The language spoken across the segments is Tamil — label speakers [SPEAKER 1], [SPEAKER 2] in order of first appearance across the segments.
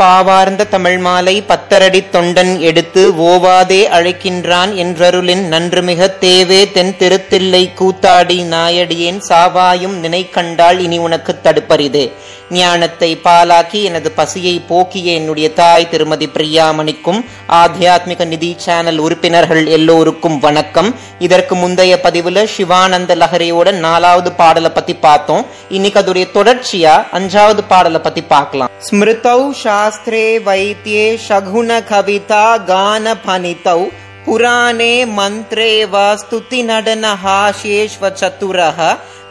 [SPEAKER 1] பாவார்ந்த தமிழ் மாலை பத்தரடி தொண்டன் எடுத்து ஓவாதே அழைக்கின்றான் என்றருளின் நன்றுமிக தேவே தென் திருத்தில்லை கூத்தாடி நாயடியேன் சாவாயும் நினை கண்டால் இனி உனக்கு தடுப்பரிதே. ஞானத்தை பாலாக்கி எனது பசியை போக்கிய என்னுடைய தாய் திருமதி பிரியாமணிக்கும் ஆத்தியாத்மிக நிதி சேனல் உறுப்பினர்கள் எல்லோருக்கும் வணக்கம். இதற்கு முந்தைய பதிவுல சிவானந்த லஹரியோட நாலாவது பாடலை பத்தி பார்த்தோம். இன்னைக்கு அதோடைய தொடர்ச்சியா அஞ்சாவது பாடலை பத்தி பார்க்கலாம். ஸ்மிருதௌ ஷா शास्त्रे वैद्ये शगुणकवितागानफलितौ पुराणे मन्त्रे वा स्तुतिनडनहास्येष्वचतुरः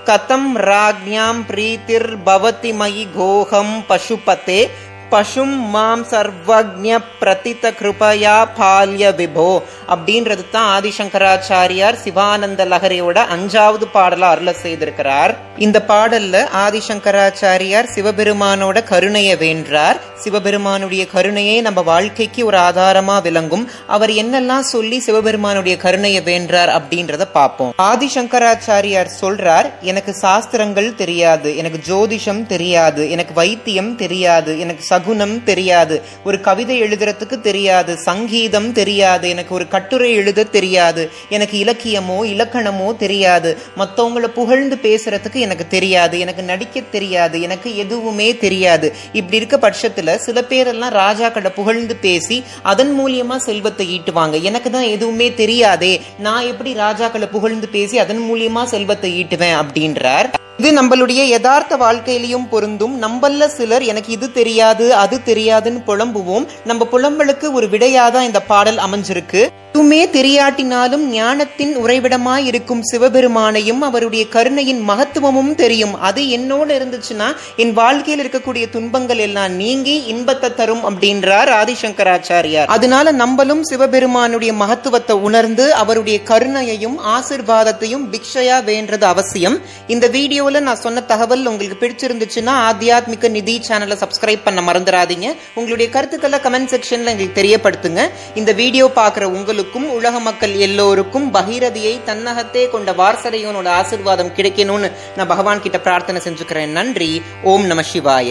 [SPEAKER 1] कथम् राज्ञाम् प्रीतिर्भवति मयि गोहम् पशुपते பசும் மாம் சர்வஜ பிரதித கிருபயா பால்ய விபோ அப்படின்றது தான் ஆதிசங்கராச்சாரியார் சிவானந்த லஹரியோட அஞ்சாவது பாடல அருள செய்திருக்கிறார். இந்த பாடல்ல ஆதிசங்கராச்சாரியார் சிவபெருமானோட கருணையை வேண்டார் சிவபெருமானுடைய கருணையே நம்ம வாழ்க்கைக்கு ஒரு ஆதாரமா விளங்கும். அவர் என்னெல்லாம் சொல்லி சிவபெருமானுடைய கருணையை வேண்டார் அப்படின்றத பார்ப்போம். ஆதிசங்கராச்சாரியார் சொல்றார் எனக்கு சாஸ்திரங்கள் தெரியாது எனக்கு ஜோதிஷம் தெரியாது எனக்கு வைத்தியம் தெரியாது எனக்கு சகுனம் தெரியாது. ஒரு கவிதை எழுதுறதுக்கு தெரியாது. சங்கீதம் தெரியாது. எனக்கு ஒரு கட்டுரை எழுத தெரியாது. எனக்கு இலக்கியமோ இலக்கணமோ தெரியாது. மற்றவங்களை புகழ்ந்து பேசுறதுக்கு எனக்கு தெரியாது. எனக்கு நடிக்க தெரியாது. எனக்கு எதுவுமே தெரியாது. இப்படி இருக்க பட்சத்துல சில பேரெல்லாம் ராஜாக்களை புகழ்ந்து பேசி அதன் மூலியமா செல்வத்தை ஈட்டுவாங்க. எனக்கு தான் எதுவுமே தெரியாதே. நான் எப்படி ராஜாக்களை புகழ்ந்து பேசி அதன் மூலியமா செல்வத்தை ஈட்டுவேன் அப்படின்றார். இது நம்மளுடைய யதார்த்த வாழ்க்கையிலையும் பொருந்தும். நம்பல்ல சிலர் எனக்கு இது தெரியாது அது தெரியாதுன்னு புலம்புவோம். நம்ம புலம்பலுக்கு ஒரு விடையாதான் இந்த பாடல் அமைஞ்சிருக்கு. எதுவுமே தெரியாட்டினாலும் ஞானத்தின் உறைவிடமாய் இருக்கும் சிவபெருமானையும் அவருடைய கருணையின் மகத்துவமும் தெரியும். அது என்னோடு இருந்துச்சுன்னா என் வாழ்க்கையில் இருக்கக்கூடிய துன்பங்கள் எல்லாம் நீங்கி இன்பத்தை தரும் அப்படின்றார் ஆதிசங்கராச்சாரியார். அதனால நம்மளும் சிவபெருமானுடைய மகத்துவத்தை உணர்ந்து அவருடைய கருணையையும் ஆசிர்வாதத்தையும் பிக்ஷையா வேண்டது அவசியம். இந்த வீடியோவில் நான் சொன்ன தகவல் உங்களுக்கு பிடிச்சிருந்துச்சுன்னா ஆத்தியாத்மிக நிதி சேனலை சப்ஸ்கிரைப் பண்ண மறந்துடாதீங்க. உங்களுடைய கருத்துக்களை கமெண்ட் செக்ஷன்ல எங்களுக்கு தெரியப்படுத்துங்க. இந்த வீடியோ பார்க்குற உங்களுக்கு மக்களுக்கும் உலக மக்கள் எல்லோருக்கும் பகீரதியை தன்னகத்தே கொண்ட வாரசரையோனோட ஆசிர்வாதம் கிடைக்கணும்னு நான் பகவான் கிட்ட பிரார்த்தனை செஞ்சுக்கிறேன். நன்றி. ஓம் நம சிவாய.